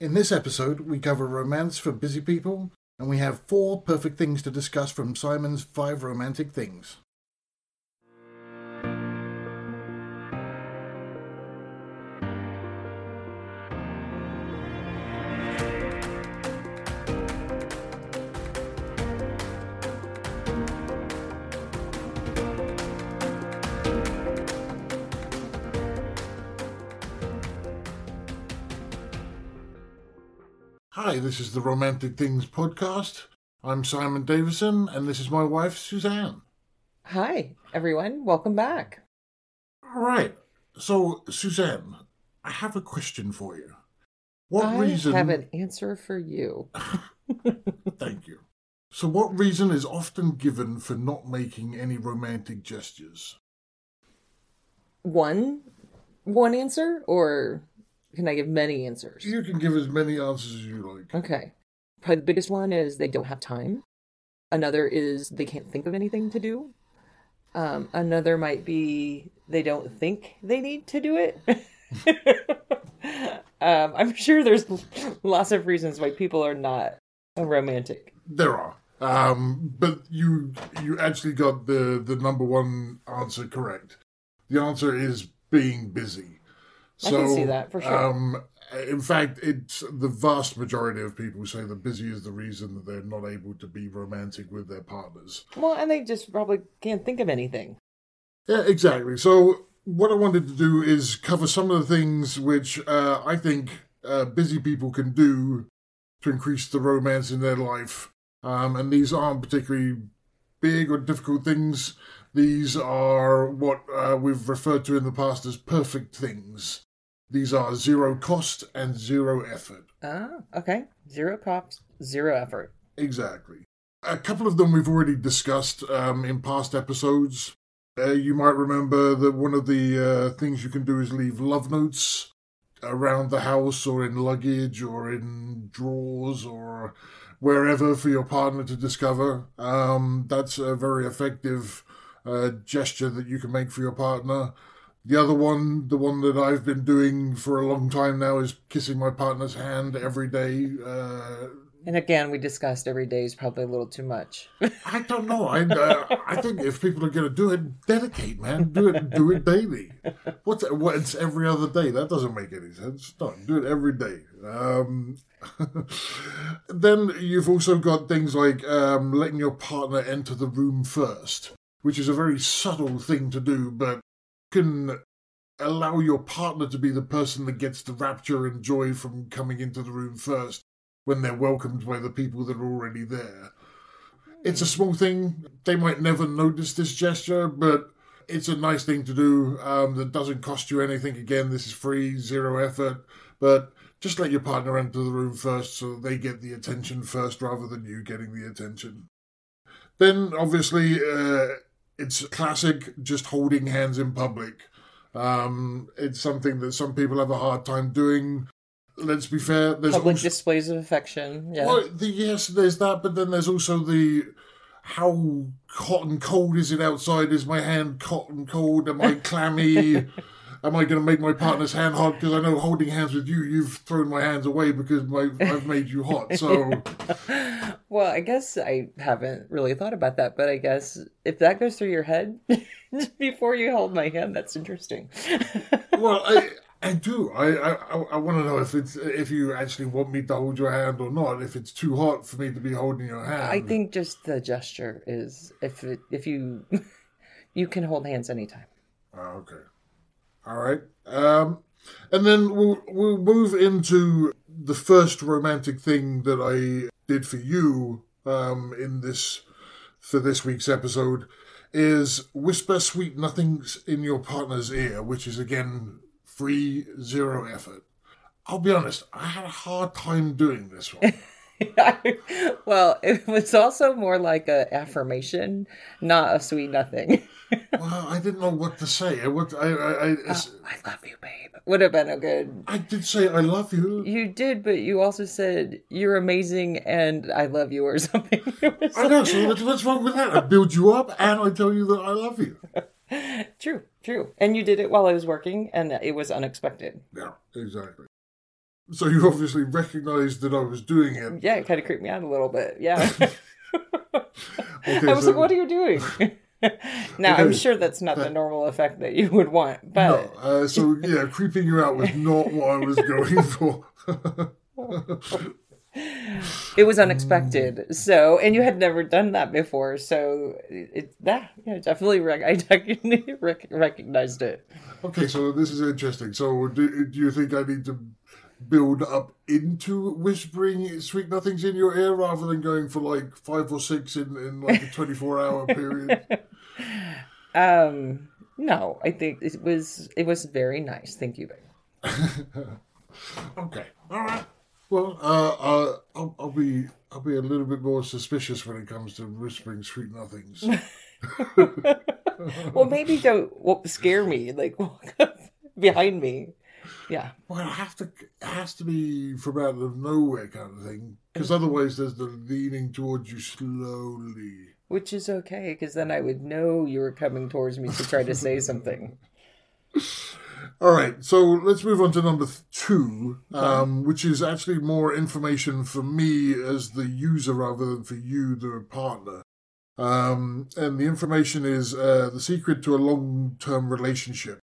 In this episode, we cover romance for busy people, and we have four perfect things to discuss from Simon's Five Romantic Things. Hi, this is the Romantic Things podcast. I'm Simon Davison, and this is my wife, Suzanne. Hi, everyone. Welcome back. All right. So, Suzanne, I have a question for you. What I reason? I have an answer for you. Thank you. So, what reason is often given for not making any romantic gestures? One, one answer, or can I give many answers? You can give as many answers as you like. Okay. Probably the biggest one is they don't have time. Another is they can't think of anything to do. Um, another might be they don't think they need to do it. um, I'm sure there's lots of reasons why people are not romantic. There are. Um, but you you actually got the the number one answer correct. The answer is being busy. I can see that, for sure. Um, in fact, it's the vast majority of people say that busy is the reason that they're not able to be romantic with their partners. Well, and they just probably can't think of anything. Yeah, exactly. So what I wanted to do is cover some of the things which uh, I think uh, busy people can do to increase the romance in their life. Um, and these aren't particularly big or difficult things. These are what uh, we've referred to in the past as perfect things. These are zero cost and zero effort. Ah, okay. Zero cops, zero effort. Exactly. A couple of them we've already discussed um, in past episodes. Uh, you might remember that one of the uh, things you can do is leave love notes around the house or in luggage or in drawers or wherever for your partner to discover. Um, that's a very effective uh, gesture that you can make for your partner. The other one, the one that I've been doing for a long time now, is kissing my partner's hand every day. Uh, And again, we discussed every day is probably a little too much. I don't know. I uh, I think if people are going to do it, dedicate, man. Do it. Do it daily. What's it, what? It's every other day. That doesn't make any sense. No, do it every day. Um, then you've also got things like um, letting your partner enter the room first, which is a very subtle thing to do, but can allow your partner to be the person that gets the rapture and joy from coming into the room first when they're welcomed by the people that are already there. It's a small thing. They might never notice this gesture, but it's a nice thing to do um, that doesn't cost you anything. Again, this is free, zero effort, but just let your partner enter the room first so they get the attention first rather than you getting the attention. Then, obviously, uh, it's classic just holding hands in public. Um, it's something that some people have a hard time doing. Let's be fair. There's Public also, displays of affection. Yeah. well, the, yes, there's that, but then there's also the how hot and cold is it outside? Is my hand hot and cold? Am I clammy? Am I going to make my partner's hand hot? Because I know holding hands with you, you've thrown my hands away because my, I've made you hot. So Well, I guess I haven't really thought about that, but I guess if that goes through your head before you hold my hand, that's interesting. well, I I do. I I, I want to know if it's if you actually want me to hold your hand or not. If it's too hot for me to be holding your hand. I think just the gesture is if it, if you you can hold hands anytime. Oh, okay. All right. Um, and then we'll we'll move into the first romantic thing that I did for you um, in this for this week's episode is whisper sweet nothings in your partner's ear, which is again free, zero effort. I'll be honest, I had a hard time doing this one. well, it was also more like a affirmation, not a sweet nothing. Well, I didn't know what to say. I, what, I, I, I, Oh, I love you, babe. Would have been a good. I did say I love you. You did, but you also said you're amazing and I love you or something. I know. So what's, what's wrong with that? I build you up and I tell you that I love you. True, true. And you did it while I was working, and it was unexpected. Yeah, exactly. So you obviously recognised that I was doing it. Yeah, it kind of creeped me out a little bit. Yeah. Okay, I was so- like, what are you doing? now, I'm sure that's not the normal effect that you would want, but No, uh, so yeah, creeping you out was not what I was going for. it was unexpected. So, and you had never done that before. So, it, that, yeah, definitely, rec- I definitely rec- recognized it. okay, so this is interesting. So do, do you think I need to build up into whispering sweet nothings in your ear rather than going for like five or six in, in like a 24 hour period? Um, no, I think it was, it was very nice. Thank you. Okay, all right. Well, uh, uh, I'll, I'll be I'll be a little bit more suspicious when it comes to whispering sweet nothings. Well, maybe don't scare me, like walk up behind me. Yeah. Well, it have to it has to be from out of nowhere kind of thing, because otherwise there's the leaning towards you slowly. Which is okay, because then I would know you were coming towards me to try to say something. All right, so let's move on to number two, um, which is actually more information for me as the user rather than for you, the partner. Um, and the information is uh, the secret to a long-term relationship,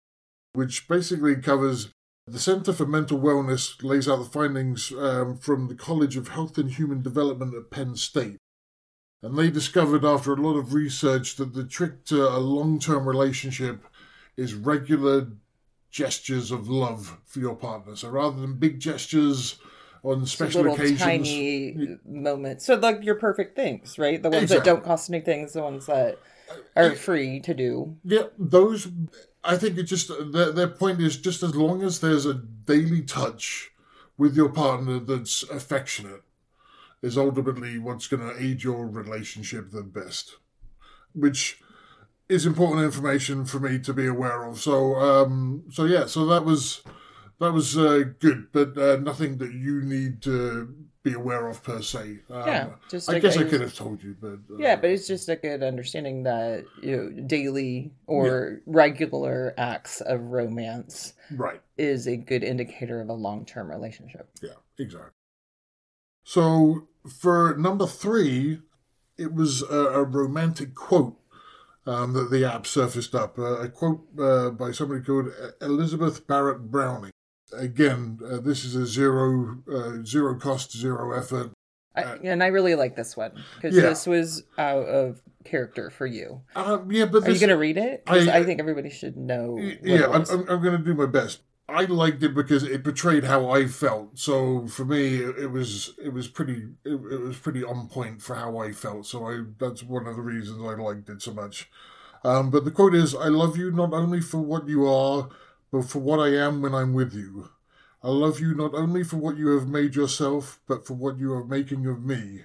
which basically covers the Center for Mental Wellness lays out the findings um, from the College of Health and Human Development at Penn State. And they discovered after a lot of research that the trick to a long-term relationship is regular gestures of love for your partner. So rather than big gestures on special little occasions, tiny moments. So like your perfect things, right? The ones Exactly. that don't cost anything, the ones that are free to do. yeah, those. I think it just their, their point is just as long as there's a daily touch with your partner that's affectionate is ultimately what's going to aid your relationship the best, which is important information for me to be aware of. So, um, so yeah, so that was that was uh, good, but uh, nothing that you need to be aware of per se. Um, Yeah, just I like guess I I- could have told you, but uh, Yeah, but it's just a good understanding that you know, daily or regular acts of romance right. is a good indicator of a long-term relationship. Yeah, exactly. So for number three, it was a, a romantic quote um, that the app surfaced up. Uh, a quote uh, by somebody called Elizabeth Barrett Browning. Again, uh, this is a zero uh, zero cost, zero effort. I, and I really like this one because Uh, Yeah. this was out of character for you. Um, yeah, but Are you going to read it? I- I, think everybody should know. Yeah, I'm. I'm, I'm going to do my best. I liked it because it portrayed how I felt. So for me, it, it was it was pretty it, it was pretty on point for how I felt. So I that's one of the reasons I liked it so much. Um, but the quote is, "I love you not only for what you are, but for what I am when I'm with you. I love you not only for what you have made yourself, but for what you are making of me.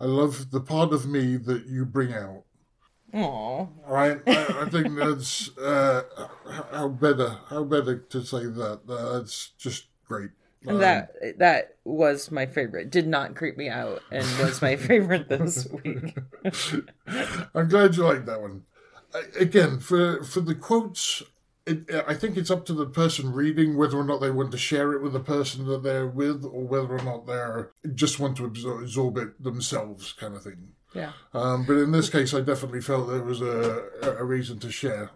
I love the part of me that you bring out." Aw. All right, I, I think that's uh, how better, how better to say that. Uh, that's just great. Um, that that was my favorite. Did not creep me out and was my favorite this week. I'm glad you like that one. Again, for for the quotes, it, I think it's up to the person reading whether or not they want to share it with the person that they're with, or whether or not they're just want to absorb, absorb it themselves, kind of thing. Yeah. Um, but in this case, I definitely felt there was a, a reason to share.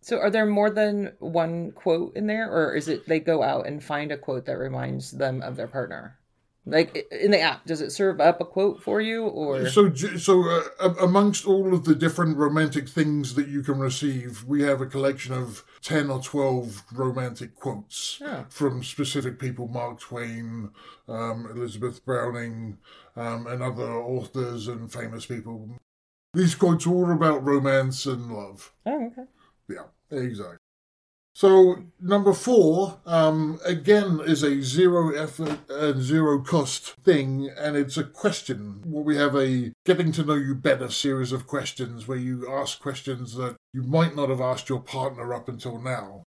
So are there more than one quote in there or is it they go out and find a quote that reminds them of their partner? Like in the app, does it serve up a quote for you or So, so uh, amongst all of the different romantic things that you can receive, we have a collection of ten or twelve romantic quotes Oh. from specific people: Mark Twain, um, Elizabeth Browning, um, and other authors and famous people. These quotes are all about romance and love. Oh, okay. Yeah, exactly. So number four, um, again, is a zero effort and zero cost thing, and it's a question. Where we have a getting to know you better series of questions where you ask questions that you might not have asked your partner up until now.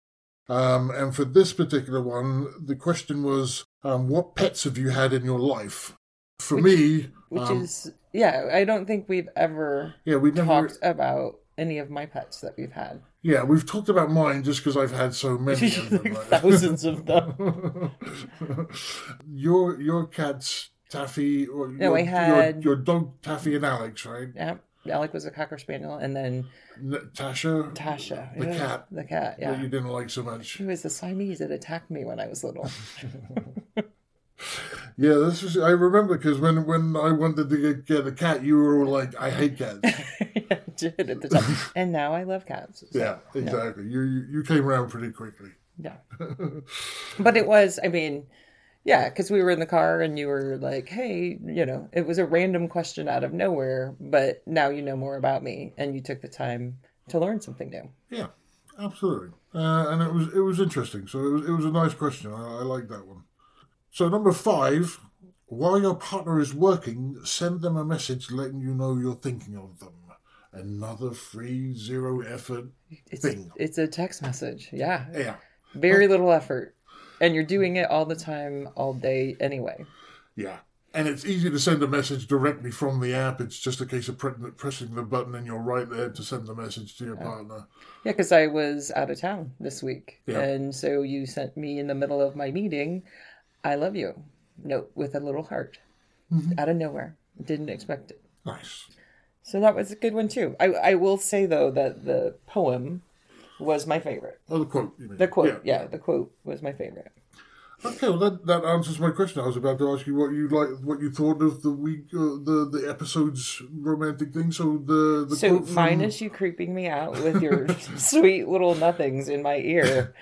Um, and for this particular one, the question was, um, "What pets have you had in your life?" For Which- me, Which um, is yeah, I don't think we've ever yeah, we never talked about any of my pets that we've had. Yeah, we've talked about mine just because I've had so many of them. Like right? thousands of them. your your cats Taffy or No, your, I had- your, your dog Taffy and Alex, right? Yeah. Alec was a cocker spaniel, and then Natasha, Tasha, The yeah, cat. the cat, that yeah. you didn't like so much. She was a Siamese that attacked me when I was little. Yeah, this was. I remember because when when I wanted to get, get a cat, you were all like, "I hate cats." I did at the time, and now I love cats. so, yeah, exactly. You you you came around pretty quickly. yeah. But it was, I mean, yeah, because we were in the car and you were like, "Hey, you know," it was a random question out of nowhere, but now you know more about me, and you took the time to learn something new. Yeah, absolutely. Uh, and it was it was interesting. So it was it was a nice question. I, I like that one. So number five, while your partner is working, send them a message letting you know you're thinking of them. Another free zero effort It's thing. it's a text message, yeah, Yeah, very little effort, and you're doing it all the time, all day anyway. yeah. And it's easy to send a message directly from the app. It's just a case of pressing the button and you're right there to send the message to your partner. Yeah, because I was out of town this week. Yeah. And so you sent me in the middle of my meeting, I love you. Note with a little heart out of nowhere. Didn't expect it. Nice. So that was a good one too. I, I will say though that the poem was my favorite. Oh, the quote. You mean. The quote, yeah, the quote was my favorite. Okay, well that, that answers my question. I was about to ask you what you like, what you thought of the week, uh, the the episode's romantic thing. So the the So quote from, minus you creeping me out with your sweet little nothings in my ear,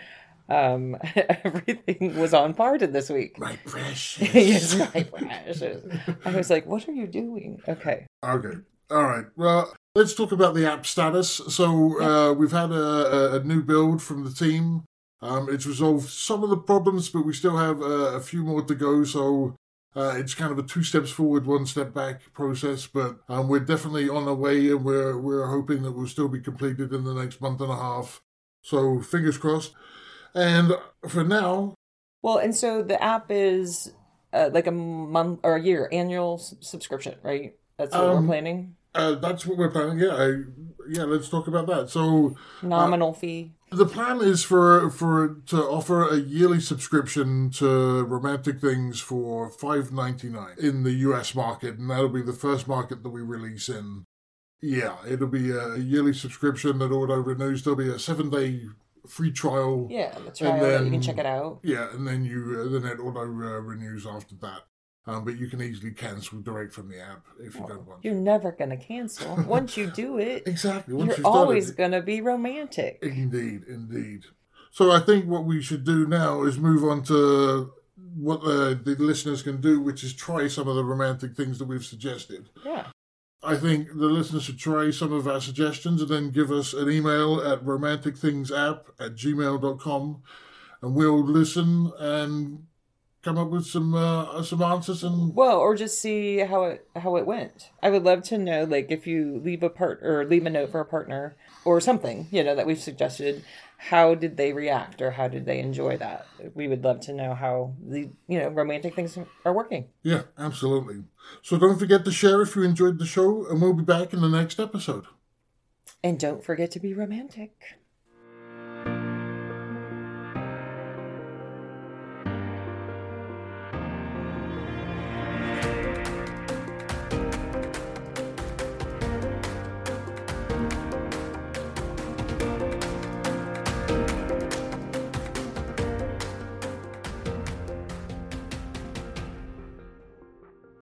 um, everything was on par to this week. my precious. yes, my precious. I was like, what are you doing? Okay. Okay, all right. Well, let's talk about the app status. So uh, we've had a, a, a new build from the team. Um, it's resolved some of the problems, but we still have uh, a few more to go. So. Uh, it's kind of a two steps forward, one step back process, but um, we're definitely on the way, and we're we're hoping that we'll still be completed in the next month and a half. So fingers crossed. And for now, Well, and so the app is uh, like a month or a year annual s- subscription, right? That's what Um, we're planning. uh, that's what we're planning. Yeah, I, yeah. Let's talk about that. So Nominal fee. the plan is for for to offer a yearly subscription to Romantic Things for five ninety nine in the U.S. market, and that'll be the first market that we release in. Yeah, it'll be a yearly subscription that auto renews. There'll be a seven day free trial. Yeah, the trial and that you can check it out. Yeah, and then you uh, then it auto uh, renews after that. Um, but you can easily cancel direct from the app if you don't want. You're to. never gonna cancel. Once you do it, Exactly. Once you're always gonna be romantic. Indeed, indeed. So I think what we should do now is move on to what the, the listeners can do, which is try some of the romantic things that we've suggested. Yeah. I think the listeners should try some of our suggestions and then give us an email at romanticthingsapp at gmail.com and we'll listen and come up with some uh, some answers and Well, or just see how it how it went. I would love to know, like, if you leave a part or leave a note for a partner or something, you know, that we've suggested. How did they react, or how did they enjoy that? We would love to know how the you know romantic things are working. yeah, absolutely. So don't forget to share if you enjoyed the show and we'll be back in the next episode. And don't forget to be romantic.